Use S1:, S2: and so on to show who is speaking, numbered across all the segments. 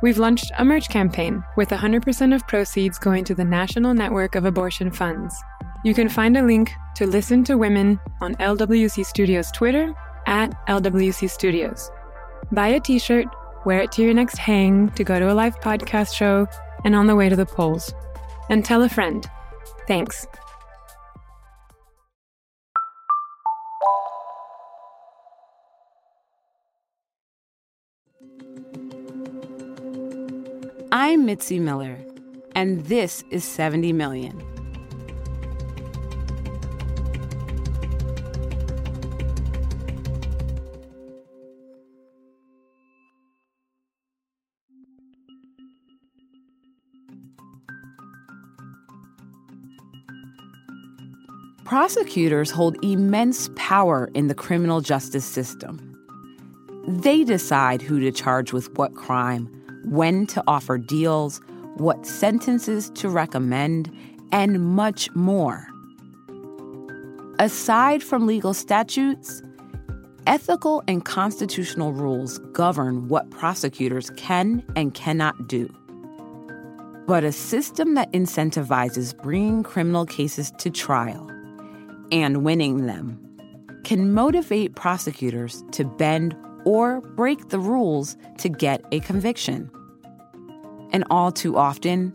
S1: We've launched a merch campaign with 100% of proceeds going to the National Network of Abortion Funds. You can find a link to Listen to Women on LWC Studios Twitter at LWC Studios. Buy a t shirt, wear it to your next hang, to go to a live podcast show, and on the way to the polls. And tell a friend. Thanks.
S2: I'm Mitzi Miller, and this is 70 Million. Prosecutors hold immense power in the criminal justice system. They decide who to charge with what crime when to offer deals, what sentences to recommend, and much more. Aside from legal statutes, ethical and constitutional rules govern what prosecutors can and cannot do. But a system that incentivizes bringing criminal cases to trial and winning them can motivate prosecutors to bend or break the rules to get a conviction. And all too often,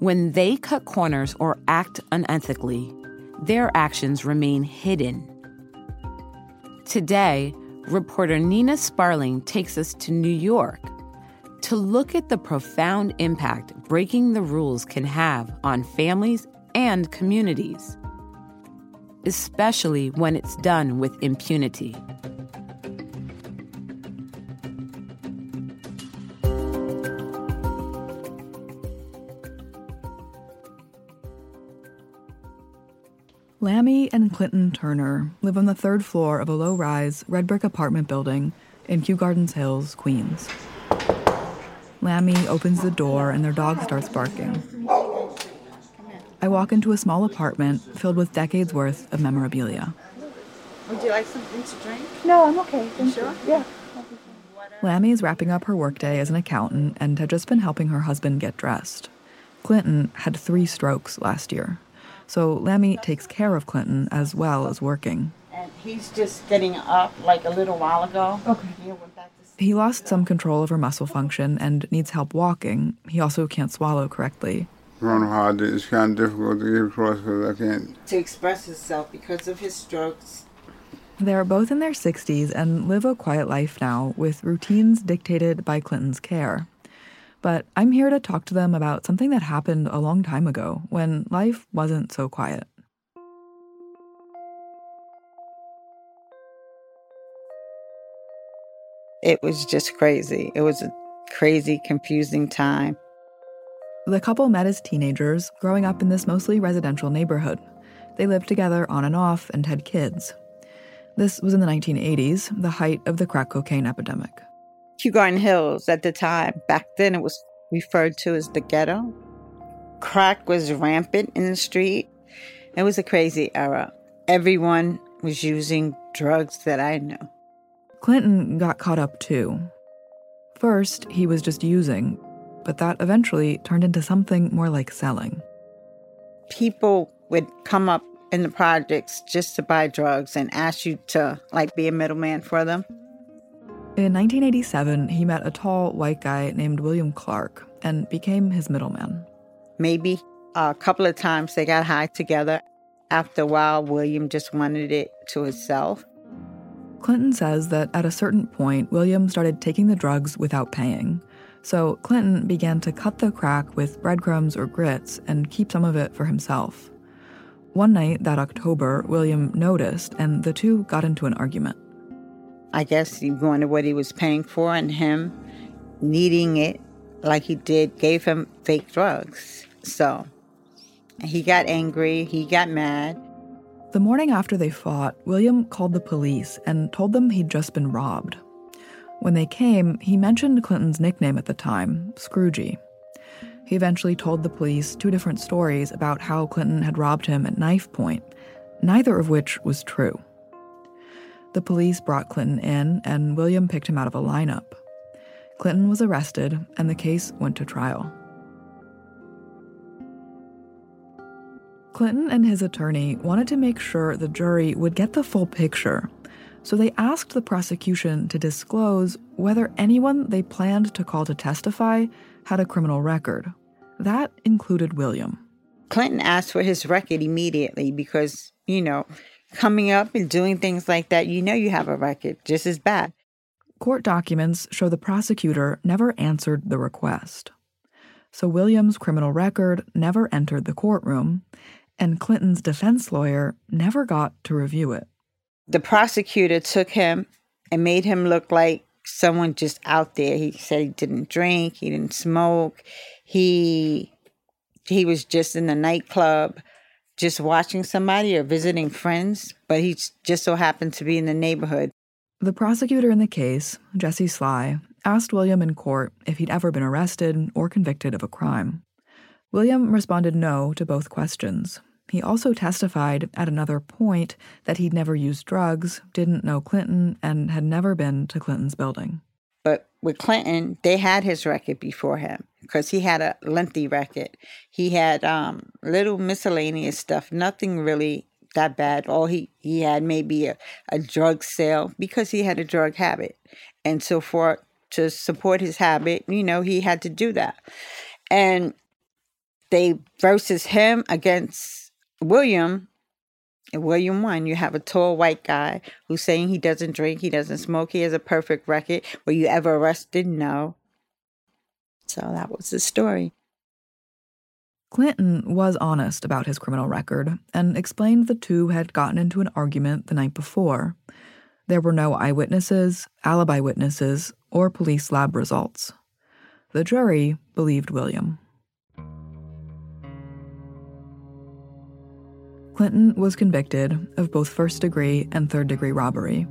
S2: when they cut corners or act unethically, their actions remain hidden. Today, reporter Nina Sparling takes us to New York to look at the profound impact breaking the rules can have on families and communities, especially when it's done with impunity.
S3: And Clinton Turner live on the third floor of a low rise, red brick apartment building in Kew Gardens Hills, Queens. Lammy opens the door and their dog starts barking. I walk into a small apartment filled with decades worth of memorabilia.
S4: Would you like something to drink?
S5: No, I'm okay. Thank
S4: sure?
S5: You. Yeah.
S3: Lammy is wrapping up her workday as an accountant and had just been helping her husband get dressed. Clinton had three strokes last year so Lammy takes care of Clinton as well as working.
S4: And he's just getting up like a little while ago.
S5: Okay.
S3: He lost some control over muscle function and needs help walking. He also can't swallow correctly.
S6: hard. It's kind of difficult to get across because I can't.
S4: To express himself because of his strokes.
S3: They're both in their 60s and live a quiet life now with routines dictated by Clinton's care. But I'm here to talk to them about something that happened a long time ago when life wasn't so quiet.
S4: It was just crazy. It was a crazy, confusing time.
S3: The couple met as teenagers, growing up in this mostly residential neighborhood. They lived together on and off and had kids. This was in the 1980s, the height of the crack cocaine epidemic.
S4: Garden Hills at the time, back then it was referred to as the ghetto. Crack was rampant in the street. It was a crazy era. Everyone was using drugs that I knew.
S3: Clinton got caught up too. First, he was just using, but that eventually turned into something more like selling.
S4: People would come up in the projects just to buy drugs and ask you to like be a middleman for them.
S3: In 1987, he met a tall white guy named William Clark and became his middleman.
S4: Maybe a couple of times they got high together. After a while, William just wanted it to himself.
S3: Clinton says that at a certain point, William started taking the drugs without paying. So Clinton began to cut the crack with breadcrumbs or grits and keep some of it for himself. One night that October, William noticed, and the two got into an argument.
S4: I guess he wanted what he was paying for, and him needing it like he did, gave him fake drugs. So he got angry, he got mad.
S3: The morning after they fought, William called the police and told them he'd just been robbed. When they came, he mentioned Clinton's nickname at the time, Scroogey. He eventually told the police two different stories about how Clinton had robbed him at knife point, neither of which was true. The police brought Clinton in, and William picked him out of a lineup. Clinton was arrested, and the case went to trial. Clinton and his attorney wanted to make sure the jury would get the full picture, so they asked the prosecution to disclose whether anyone they planned to call to testify had a criminal record. That included William.
S4: Clinton asked for his record immediately because, you know, coming up and doing things like that, you know you have a record just as bad.
S3: Court documents show the prosecutor never answered the request. So William's criminal record never entered the courtroom, and Clinton's defense lawyer never got to review it.
S4: The prosecutor took him and made him look like someone just out there. He said he didn't drink, he didn't smoke, he he was just in the nightclub just watching somebody or visiting friends, but he just so happened to be in the neighborhood.
S3: The prosecutor in the case, Jesse Sligh, asked William in court if he'd ever been arrested or convicted of a crime. William responded no to both questions. He also testified at another point that he'd never used drugs, didn't know Clinton, and had never been to Clinton's building.
S4: But with Clinton, they had his record before him because he had a lengthy record. He had um, little miscellaneous stuff, nothing really that bad. All he, he had maybe a, a drug sale because he had a drug habit. And so for to support his habit, you know, he had to do that. And they versus him against William, William 1, You have a tall white guy who's saying he doesn't drink, he doesn't smoke, he has a perfect record. Were you ever arrested? No. So that was the story.
S3: Clinton was honest about his criminal record and explained the two had gotten into an argument the night before. There were no eyewitnesses, alibi witnesses, or police lab results. The jury believed William. Clinton was convicted of both first degree and third degree robbery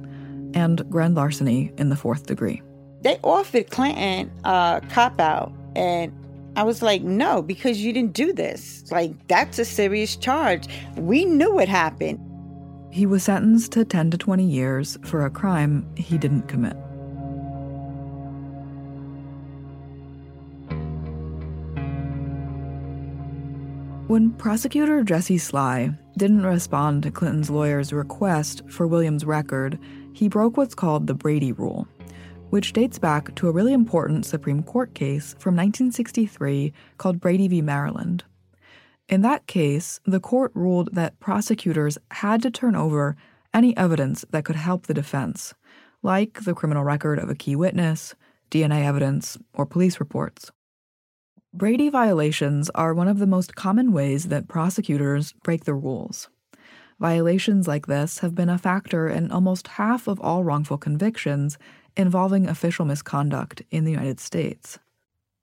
S3: and grand larceny in the fourth degree.
S4: They offered Clinton a cop out, and I was like, no, because you didn't do this. Like, that's a serious charge. We knew what happened.
S3: He was sentenced to 10 to 20 years for a crime he didn't commit. When prosecutor Jesse Sligh didn't respond to Clinton's lawyer's request for Williams' record, he broke what's called the Brady Rule, which dates back to a really important Supreme Court case from 1963 called Brady v. Maryland. In that case, the court ruled that prosecutors had to turn over any evidence that could help the defense, like the criminal record of a key witness, DNA evidence, or police reports. Brady violations are one of the most common ways that prosecutors break the rules. Violations like this have been a factor in almost half of all wrongful convictions involving official misconduct in the United States.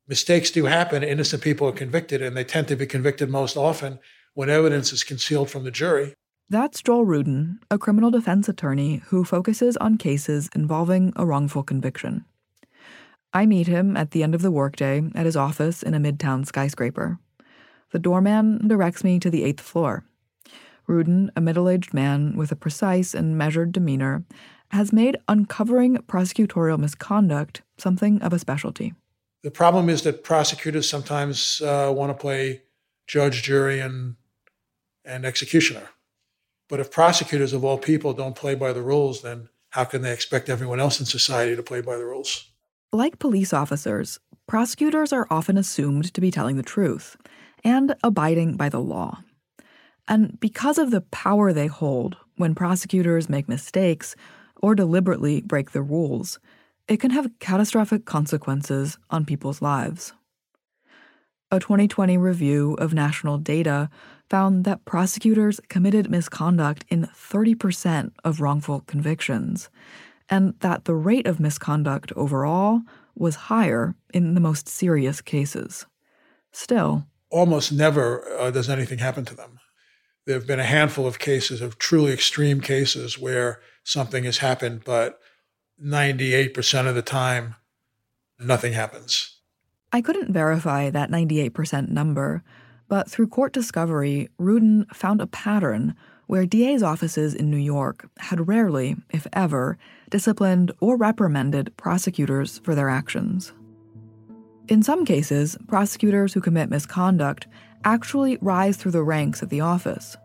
S5: Mistakes do happen. Innocent people are convicted, and they tend to be convicted most often when evidence is concealed from the jury.
S3: That's Joel Rudin, a criminal defense attorney who focuses on cases involving a wrongful conviction. I meet him at the end of the workday at his office in a midtown skyscraper. The doorman directs me to the eighth floor. Rudin, a middle aged man with a precise and measured demeanor, has made uncovering prosecutorial misconduct something of a specialty.
S5: The problem is that prosecutors sometimes uh, want to play judge, jury, and, and executioner. But if prosecutors, of all people, don't play by the rules, then how can they expect everyone else in society to play by the rules?
S3: Like police officers, prosecutors are often assumed to be telling the truth and abiding by the law. And because of the power they hold when prosecutors make mistakes or deliberately break the rules, it can have catastrophic consequences on people's lives. A 2020 review of national data found that prosecutors committed misconduct in 30% of wrongful convictions, and that the rate of misconduct overall was higher in the most serious cases. Still,
S5: almost never uh, does anything happen to them. There have been a handful of cases of truly extreme cases where something has happened, but 98% of the time, nothing happens.
S3: I couldn't verify that 98% number, but through court discovery, Rudin found a pattern where DA's offices in New York had rarely, if ever, disciplined or reprimanded prosecutors for their actions. In some cases, prosecutors who commit misconduct actually rise through the ranks at the office.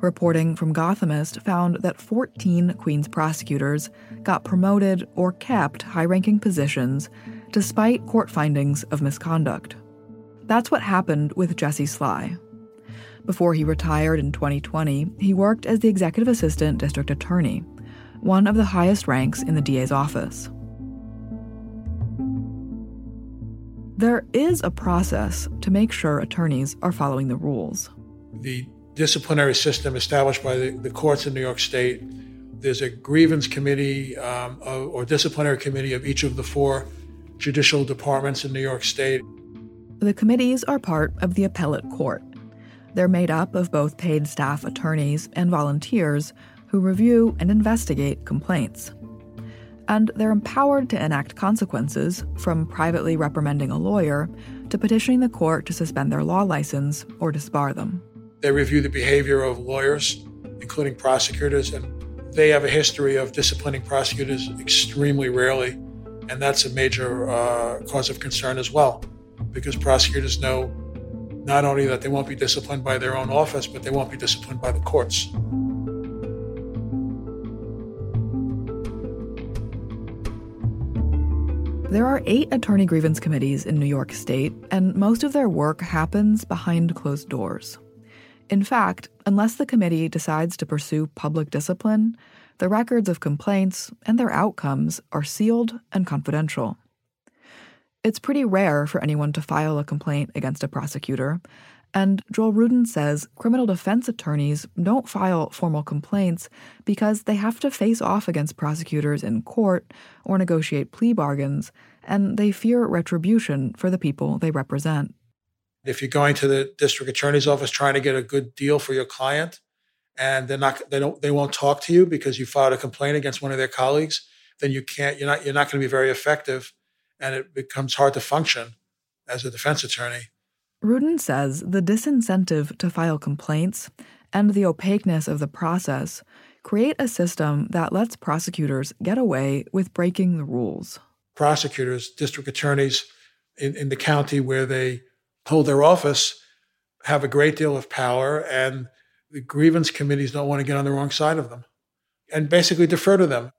S3: Reporting from Gothamist found that 14 Queens prosecutors got promoted or kept high ranking positions despite court findings of misconduct. That's what happened with Jesse Sligh. Before he retired in 2020, he worked as the executive assistant district attorney, one of the highest ranks in the DA's office. There is a process to make sure attorneys are following the rules.
S5: The disciplinary system established by the, the courts in New York State, there's a grievance committee um, or disciplinary committee of each of the four judicial departments in New York State.
S3: The committees are part of the appellate court. They're made up of both paid staff attorneys and volunteers who review and investigate complaints and they're empowered to enact consequences, from privately reprimanding a lawyer to petitioning the court to suspend their law license or disbar them.
S5: They review the behavior of lawyers, including prosecutors, and they have a history of disciplining prosecutors extremely rarely. And that's a major uh, cause of concern as well, because prosecutors know not only that they won't be disciplined by their own office, but they won't be disciplined by the courts.
S3: There are eight attorney grievance committees in New York State, and most of their work happens behind closed doors. In fact, unless the committee decides to pursue public discipline, the records of complaints and their outcomes are sealed and confidential. It's pretty rare for anyone to file a complaint against a prosecutor, and Joel Rudin says criminal defense attorneys don't file formal complaints because they have to face off against prosecutors in court or negotiate plea bargains, and they fear retribution for the people they represent.
S5: If you're going to the district attorney's office trying to get a good deal for your client, and they're not they don't they won't talk to you because you filed a complaint against one of their colleagues, then you can't you're not you're not going to be very effective, and it becomes hard to function as a defense attorney.
S3: Rudin says the disincentive to file complaints and the opaqueness of the process create a system that lets prosecutors get away with breaking the rules.
S5: Prosecutors, district attorneys in, in the county where they hold their office have a great deal of power, and the grievance committees don't want to get on the wrong side of them and basically defer to them.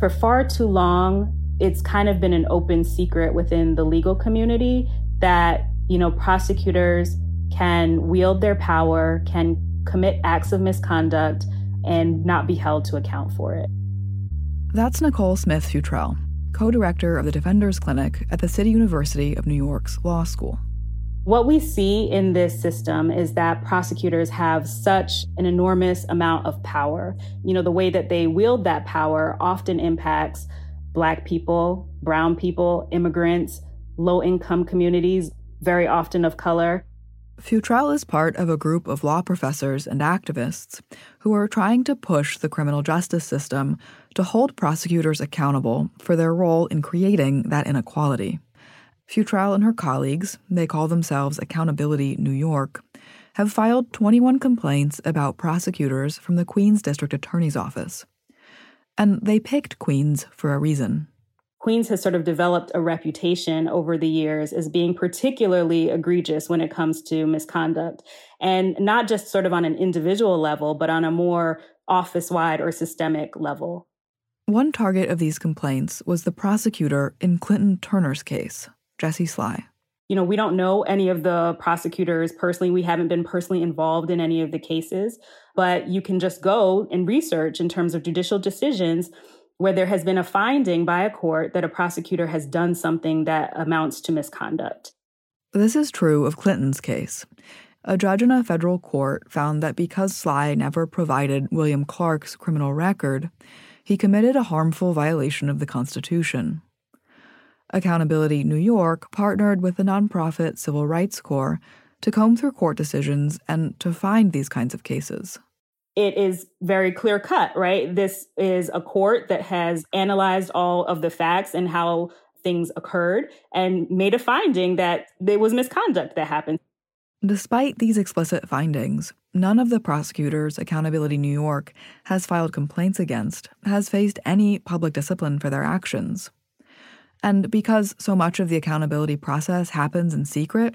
S7: For far too long, it's kind of been an open secret within the legal community that, you know, prosecutors can wield their power, can commit acts of misconduct, and not be held to account for it.
S3: That's Nicole Smith Futrell, co director of the Defenders Clinic at the City University of New York's Law School.
S7: What we see in this system is that prosecutors have such an enormous amount of power. You know, the way that they wield that power often impacts Black people, Brown people, immigrants, low income communities, very often of color.
S3: Futrell is part of a group of law professors and activists who are trying to push the criminal justice system to hold prosecutors accountable for their role in creating that inequality. Futrell and her colleagues, they call themselves Accountability New York, have filed 21 complaints about prosecutors from the Queens District Attorney's Office. And they picked Queens for a reason.
S7: Queens has sort of developed a reputation over the years as being particularly egregious when it comes to misconduct. And not just sort of on an individual level, but on a more office wide or systemic level.
S3: One target of these complaints was the prosecutor in Clinton Turner's case, Jesse Sligh.
S7: You know, we don't know any of the prosecutors personally. We haven't been personally involved in any of the cases, but you can just go and research in terms of judicial decisions where there has been a finding by a court that a prosecutor has done something that amounts to misconduct.
S3: This is true of Clinton's case. A judge in a federal court found that because Sligh never provided William Clark's criminal record, he committed a harmful violation of the Constitution. Accountability New York partnered with the nonprofit Civil Rights Corps to comb through court decisions and to find these kinds of cases.
S7: It is very clear cut, right? This is a court that has analyzed all of the facts and how things occurred and made a finding that there was misconduct that happened.
S3: Despite these explicit findings, none of the prosecutors Accountability New York has filed complaints against has faced any public discipline for their actions. And because so much of the accountability process happens in secret,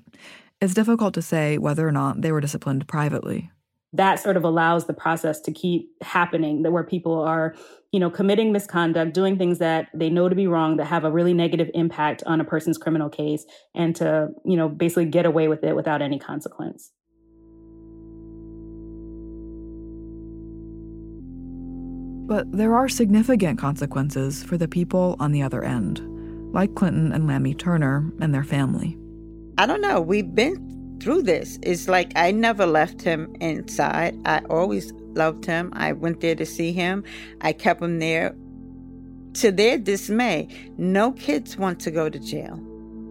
S3: it's difficult to say whether or not they were disciplined privately.
S7: That sort of allows the process to keep happening, that where people are, you know, committing misconduct, doing things that they know to be wrong that have a really negative impact on a person's criminal case, and to, you know, basically get away with it without any consequence.
S3: But there are significant consequences for the people on the other end like Clinton and Lamy Turner and their family.
S4: I don't know. We've been through this. It's like I never left him inside. I always loved him. I went there to see him. I kept him there. To their dismay, no kids want to go to jail.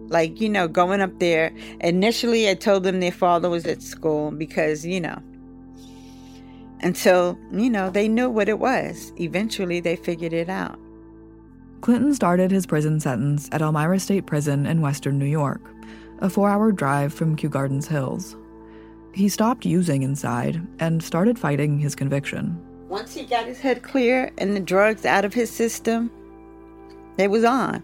S4: Like, you know, going up there. Initially, I told them their father was at school because, you know, until, you know, they knew what it was. Eventually, they figured it out.
S3: Clinton started his prison sentence at Elmira State Prison in western New York, a four hour drive from Kew Gardens Hills. He stopped using inside and started fighting his conviction.
S4: Once he got his head clear and the drugs out of his system, it was on.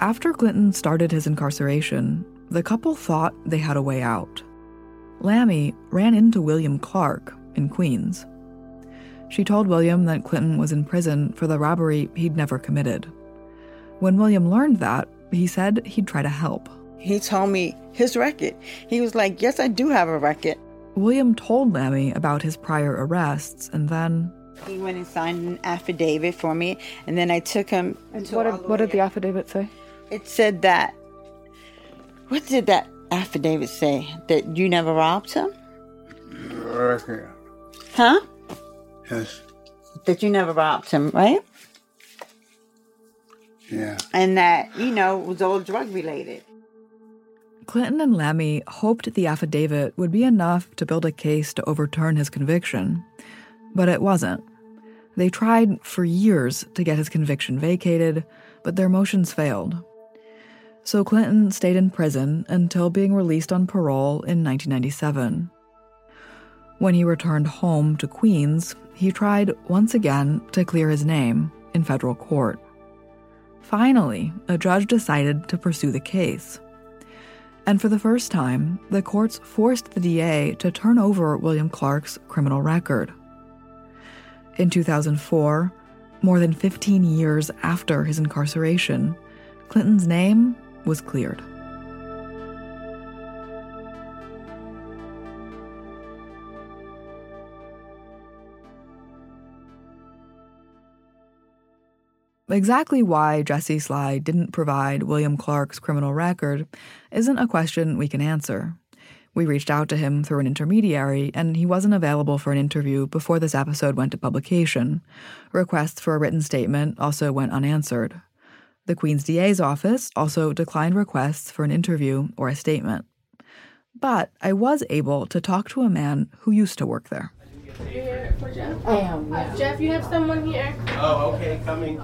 S3: After Clinton started his incarceration, the couple thought they had a way out. Lamy ran into William Clark in Queens. She told William that Clinton was in prison for the robbery he'd never committed. When William learned that, he said he'd try to help.
S4: He told me his record. He was like, Yes, I do have a record.
S3: William told Lamy about his prior arrests, and then.
S4: He went and signed an affidavit for me, and then I took him.
S3: And what, did, what did the affidavit say?
S4: It said that. What did that affidavit say? That you never robbed him?
S6: Record.
S4: Huh?
S6: Yes.
S4: That you never robbed him, right?
S6: Yeah.
S4: And that, you know, was all drug related.
S3: Clinton and Lamy hoped the affidavit would be enough to build a case to overturn his conviction, but it wasn't. They tried for years to get his conviction vacated, but their motions failed. So Clinton stayed in prison until being released on parole in 1997. When he returned home to Queens, he tried once again to clear his name in federal court. Finally, a judge decided to pursue the case. And for the first time, the courts forced the DA to turn over William Clark's criminal record. In 2004, more than 15 years after his incarceration, Clinton's name was cleared. Exactly why Jesse Sligh didn't provide William Clark's criminal record isn't a question we can answer. We reached out to him through an intermediary, and he wasn't available for an interview before this episode went to publication. Requests for a written statement also went unanswered. The Queen's DA's office also declined requests for an interview or a statement. But I was able to talk to a man who used to work there.
S8: I am. Yeah. Jeff, you have someone here.
S9: Oh, okay, coming.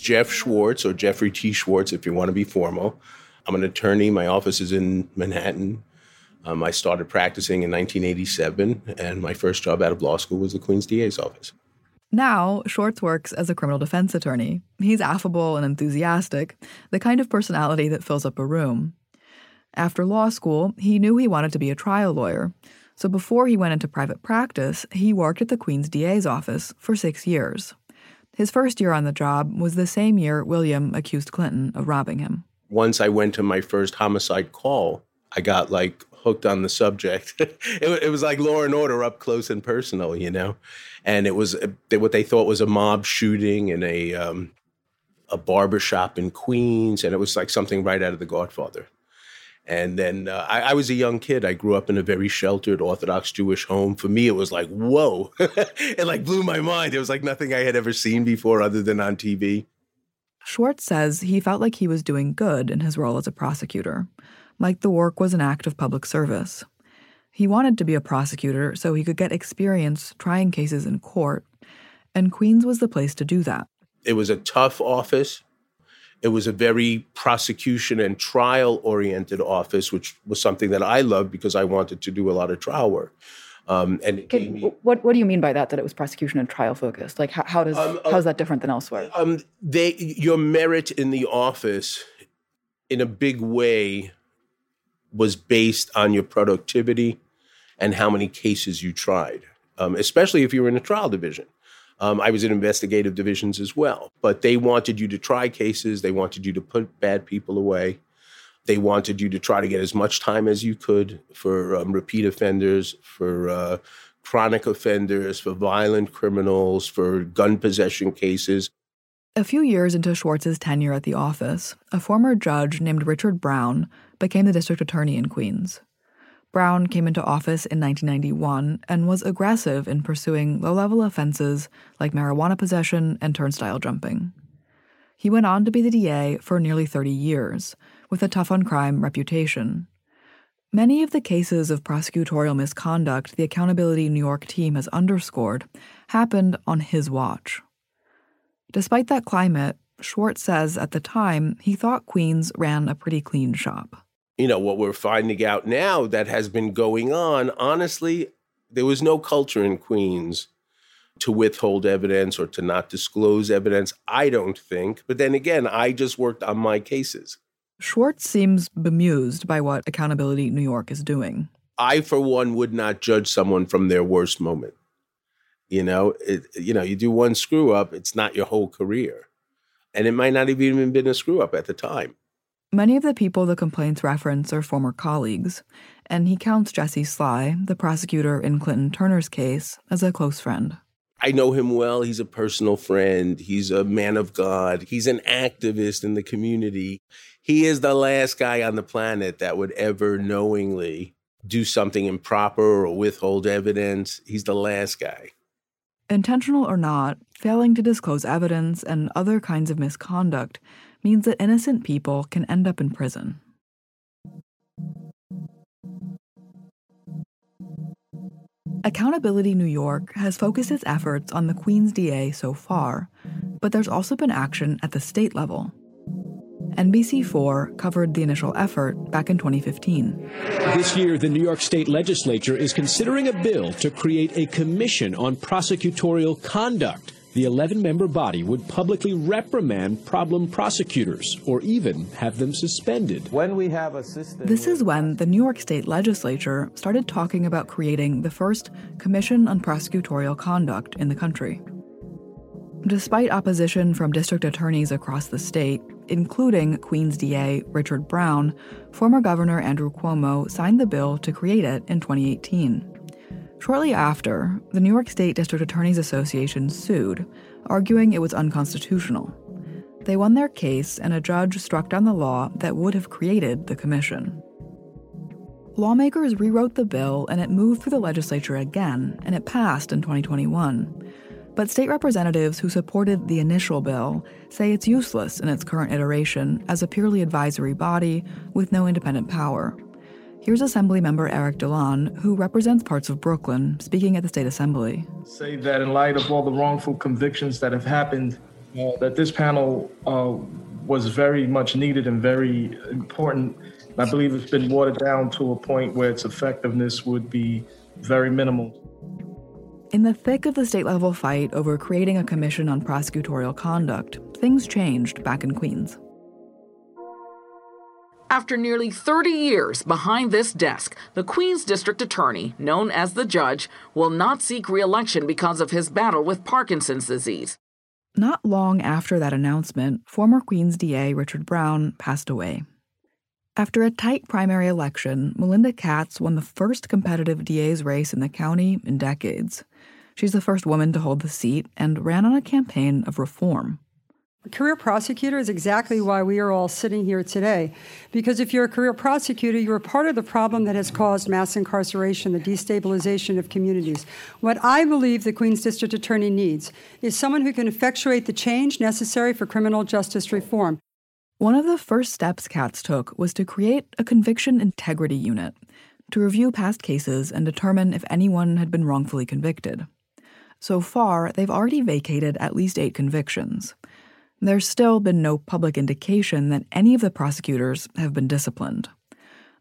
S9: Jeff Schwartz or Jeffrey T. Schwartz, if you want to be formal. I'm an attorney. My office is in Manhattan. Um, I started practicing in 1987, and my first job out of law school was the Queen's DA's office.
S3: Now, Schwartz works as a criminal defense attorney. He's affable and enthusiastic, the kind of personality that fills up a room. After law school, he knew he wanted to be a trial lawyer. So before he went into private practice, he worked at the Queen's DA's office for six years. His first year on the job was the same year William accused Clinton of robbing him.
S9: Once I went to my first homicide call, I got like hooked on the subject. it, it, was like Law and Order up close and personal, you know. And it was uh, what they thought was a mob shooting in a um, a barber shop in Queens, and it was like something right out of The Godfather. And then uh, I, I, was a young kid. I grew up in a very sheltered Orthodox Jewish home. For me, it was like, whoa. it like blew my mind. It was like nothing I had ever seen before other than on TV.
S3: Schwartz says he felt like he was doing good in his role as a prosecutor, like the work was an act of public service. He wanted to be a prosecutor so he could get experience trying cases in court, and Queens was the place to do that.
S9: It was a tough office. It was a very prosecution and trial oriented office, which was something that I loved because I wanted to do a lot of trial work. Um, and
S3: me, what what do you mean by that? That it was prosecution and trial focused? Like how, how does um, how is that different than elsewhere?
S9: Um, they your merit in the office, in a big way, was based on your productivity and how many cases you tried, um, especially if you were in a trial division. Um, I was in investigative divisions as well, but they wanted you to try cases. They wanted you to put bad people away. They wanted you to try to get as much time as you could for um, repeat offenders, for uh, chronic offenders, for violent criminals, for gun possession cases.
S3: A few years into Schwartz's tenure at the office, a former judge named Richard Brown became the district attorney in Queens. Brown came into office in 1991 and was aggressive in pursuing low level offenses like marijuana possession and turnstile jumping. He went on to be the DA for nearly 30 years, with a tough on crime reputation. Many of the cases of prosecutorial misconduct the Accountability New York team has underscored happened on his watch. Despite that climate, Schwartz says at the time he thought Queens ran a pretty clean shop
S9: you know, what we're finding out now that has been going on, honestly, there was no culture in Queens to withhold evidence or to not disclose evidence, I don't think. But then again, I just worked on my cases.
S3: Schwartz seems bemused by what Accountability New York is doing.
S9: I, for one, would not judge someone from their worst moment. You know, it, you know, you do one screw up, it's not your whole career, and it might not have even been a screw up at the time.
S3: Many of the people the complaints reference are former colleagues, and he counts Jesse Sligh, the prosecutor in Clinton Turner's case, as a close friend.
S9: I know him well. He's a personal friend. He's a man of God. He's an activist in the community. He is the last guy on the planet that would ever knowingly do something improper or withhold evidence. He's the last guy.
S3: Intentional or not, failing to disclose evidence and other kinds of misconduct means that innocent people can end up in prison. Accountability New York has focused its efforts on the Queens DA so far, but there's also been action at the state level. NBC4 covered the initial effort back in 2015.
S10: This year, the New York State Legislature is considering a bill to create a commission on prosecutorial conduct the 11 member body would publicly reprimand problem prosecutors or even have them suspended.
S11: When we have a system.
S3: This is when the New York State legislature started talking about creating the first Commission on Prosecutorial Conduct in the country. Despite opposition from district attorneys across the state, including Queens DA Richard Brown, former Governor Andrew Cuomo signed the bill to create it in 2018. Shortly after, the New York State District Attorneys Association sued, arguing it was unconstitutional. They won their case, and a judge struck down the law that would have created the commission. Lawmakers rewrote the bill, and it moved through the legislature again, and it passed in 2021. But state representatives who supported the initial bill say it's useless in its current iteration as a purely advisory body with no independent power. Here's Assemblymember Eric Dilan, who represents parts of Brooklyn, speaking at the State Assembly.
S12: Say that in light of all the wrongful convictions that have happened, uh, that this panel uh, was very much needed and very important. I believe it's been watered down to a point where its effectiveness would be very minimal.
S3: In the thick of the state level fight over creating a commission on prosecutorial conduct, things changed back in Queens.
S13: After nearly 30 years behind this desk, the Queens District Attorney, known as the judge, will not seek re election because of his battle with Parkinson's disease.
S3: Not long after that announcement, former Queens DA Richard Brown passed away. After a tight primary election, Melinda Katz won the first competitive DA's race in the county in decades. She's the first woman to hold the seat and ran on a campaign of reform.
S11: A career prosecutor is exactly why we are all sitting here today. Because if you're a career prosecutor, you're a part of the problem that has mm-hmm. caused mass incarceration, the destabilization of communities. What I believe the Queens District Attorney needs is someone who can effectuate the change necessary for criminal justice reform.
S3: One of the first steps Katz took was to create a conviction integrity unit to review past cases and determine if anyone had been wrongfully convicted. So far, they've already vacated at least eight convictions. There's still been no public indication that any of the prosecutors have been disciplined.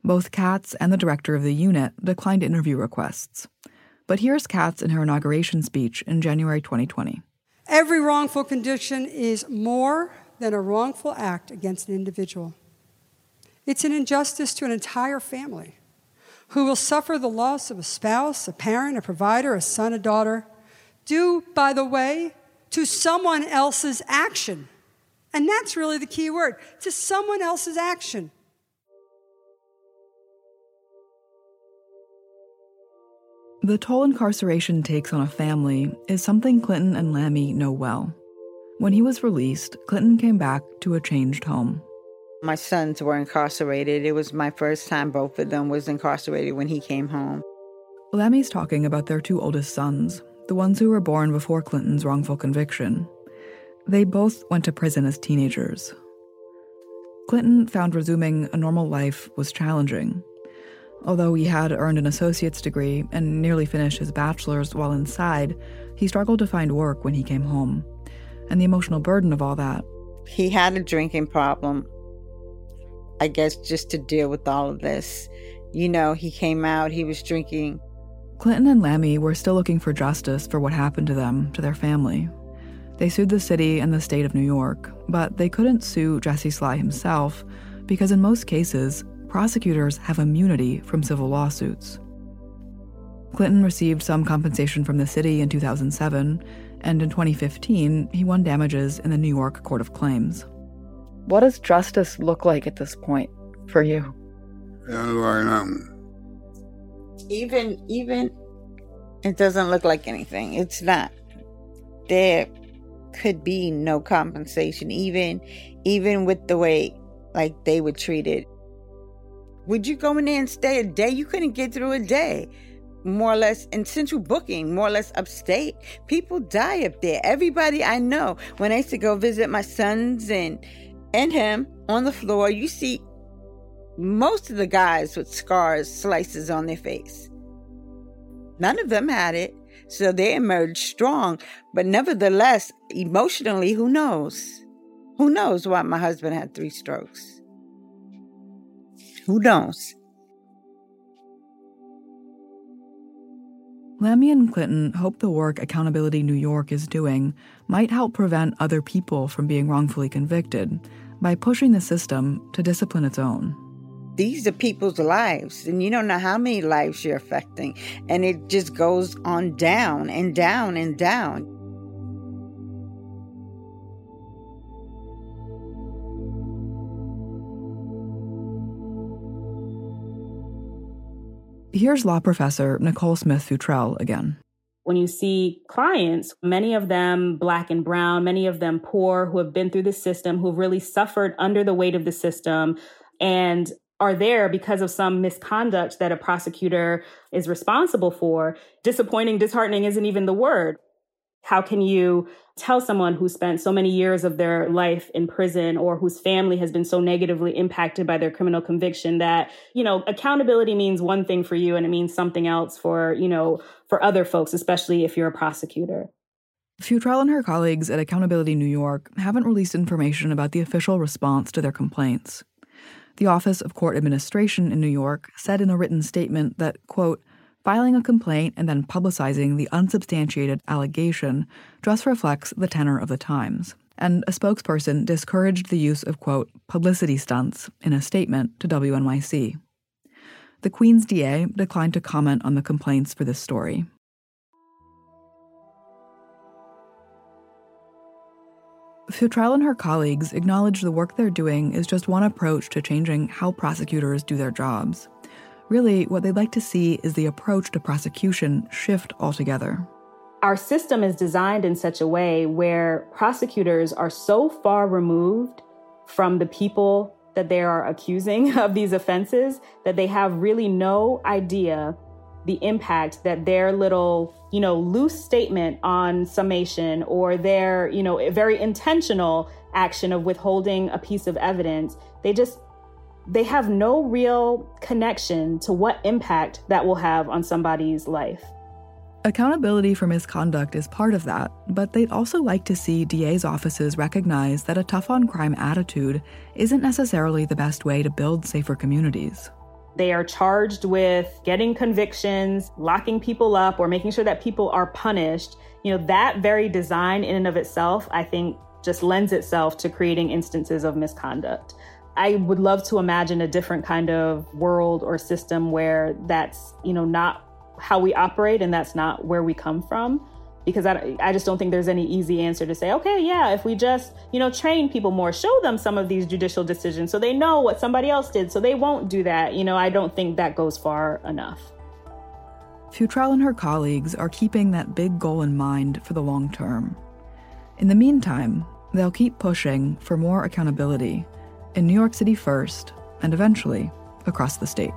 S3: Both Katz and the director of the unit declined interview requests. But here's Katz in her inauguration speech in January 2020.
S11: Every wrongful condition is more than a wrongful act against an individual. It's an injustice to an entire family who will suffer the loss of a spouse, a parent, a provider, a son, a daughter, due, by the way, to someone else's action. And that's really the key word to someone else's action.
S3: The toll incarceration takes on a family is something Clinton and Lamy know well. When he was released, Clinton came back to a changed home.
S4: My sons were incarcerated. It was my first time both of them was incarcerated when he came home.
S3: Lamy's talking about their two oldest sons, the ones who were born before Clinton's wrongful conviction. They both went to prison as teenagers. Clinton found resuming a normal life was challenging. Although he had earned an associate's degree and nearly finished his bachelor's while inside, he struggled to find work when he came home. And the emotional burden of all that.
S4: He had a drinking problem, I guess, just to deal with all of this. You know, he came out, he was drinking
S3: Clinton and Lamy were still looking for justice for what happened to them, to their family. They sued the city and the state of New York, but they couldn't sue Jesse Sligh himself because, in most cases, prosecutors have immunity from civil lawsuits. Clinton received some compensation from the city in 2007, and in 2015, he won damages in the New York Court of Claims.
S14: What does justice look like at this point for you?
S4: Um, even even it doesn't look like anything. It's not. There could be no compensation, even even with the way like they were treated. Would you go in there and stay a day? You couldn't get through a day. More or less in central booking, more or less upstate. People die up there. Everybody I know, when I used to go visit my sons and and him on the floor, you see most of the guys with scars, slices on their face. None of them had it, so they emerged strong. But nevertheless, emotionally, who knows? Who knows why my husband had three strokes? Who knows?
S3: Lamy and Clinton hope the work Accountability New York is doing might help prevent other people from being wrongfully convicted by pushing the system to discipline its own
S4: these are people's lives and you don't know how many lives you're affecting and it just goes on down and down and down
S3: Here's law professor Nicole Smith Futrell again.
S7: When you see clients, many of them black and brown, many of them poor, who have been through the system, who've really suffered under the weight of the system, and are there because of some misconduct that a prosecutor is responsible for. Disappointing, disheartening isn't even the word. How can you tell someone who spent so many years of their life in prison or whose family has been so negatively impacted by their criminal conviction that, you know, accountability means one thing for you and it means something else for, you know, for other folks, especially if you're a prosecutor?
S3: Futrell and her colleagues at Accountability New York haven't released information about the official response to their complaints. The Office of Court Administration in New York said in a written statement that, quote, filing a complaint and then publicizing the unsubstantiated allegation just reflects the tenor of the times. And a spokesperson discouraged the use of, quote, publicity stunts in a statement to WNYC. The Queen's DA declined to comment on the complaints for this story. Futrell and her colleagues acknowledge the work they're doing is just one approach to changing how prosecutors do their jobs. Really, what they'd like to see is the approach to prosecution shift altogether.
S7: our system is designed in such a way where prosecutors are so far removed from the people that they are accusing of these offenses that they have really no idea the impact that their little, you know, loose statement on summation or their, you know, very intentional action of withholding a piece of evidence, they just they have no real connection to what impact that will have on somebody's life.
S3: Accountability for misconduct is part of that, but they'd also like to see DA's offices recognize that a tough on crime attitude isn't necessarily the best way to build safer communities.
S7: They are charged with getting convictions, locking people up, or making sure that people are punished. You know, that very design in and of itself, I think, just lends itself to creating instances of misconduct. I would love to imagine a different kind of world or system where that's, you know, not how we operate and that's not where we come from because I, I just don't think there's any easy answer to say okay yeah if we just you know train people more show them some of these judicial decisions so they know what somebody else did so they won't do that you know i don't think that goes far enough
S3: Futrell and her colleagues are keeping that big goal in mind for the long term. In the meantime, they'll keep pushing for more accountability in New York City first, and eventually across the state.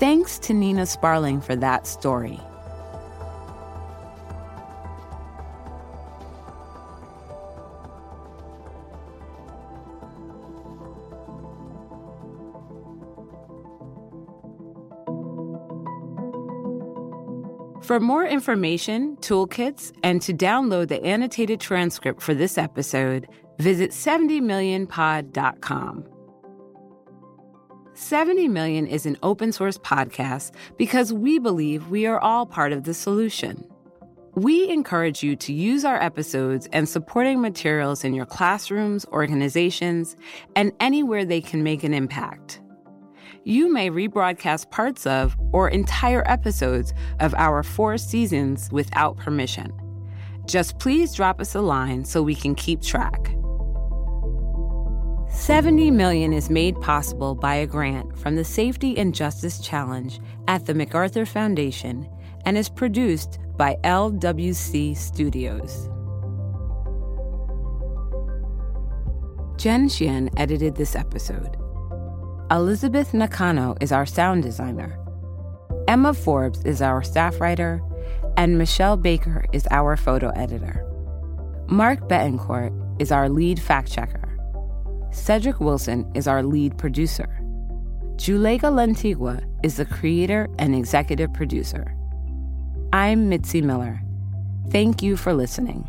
S2: Thanks to Nina Sparling for that story. For more information, toolkits, and to download the annotated transcript for this episode, visit 70millionpod.com. 70 Million is an open source podcast because we believe we are all part of the solution. We encourage you to use our episodes and supporting materials in your classrooms, organizations, and anywhere they can make an impact. You may rebroadcast parts of or entire episodes of our four seasons without permission. Just please drop us a line so we can keep track. 70 million is made possible by a grant from the Safety and Justice Challenge at the MacArthur Foundation and is produced by LWC Studios. Jen Xian edited this episode. Elizabeth Nakano is our sound designer. Emma Forbes is our staff writer, and Michelle Baker is our photo editor. Mark Betancourt is our lead fact checker. Cedric Wilson is our lead producer. Juleyka Lantigua is the creator and executive producer. I'm Mitzi Miller. Thank you for listening.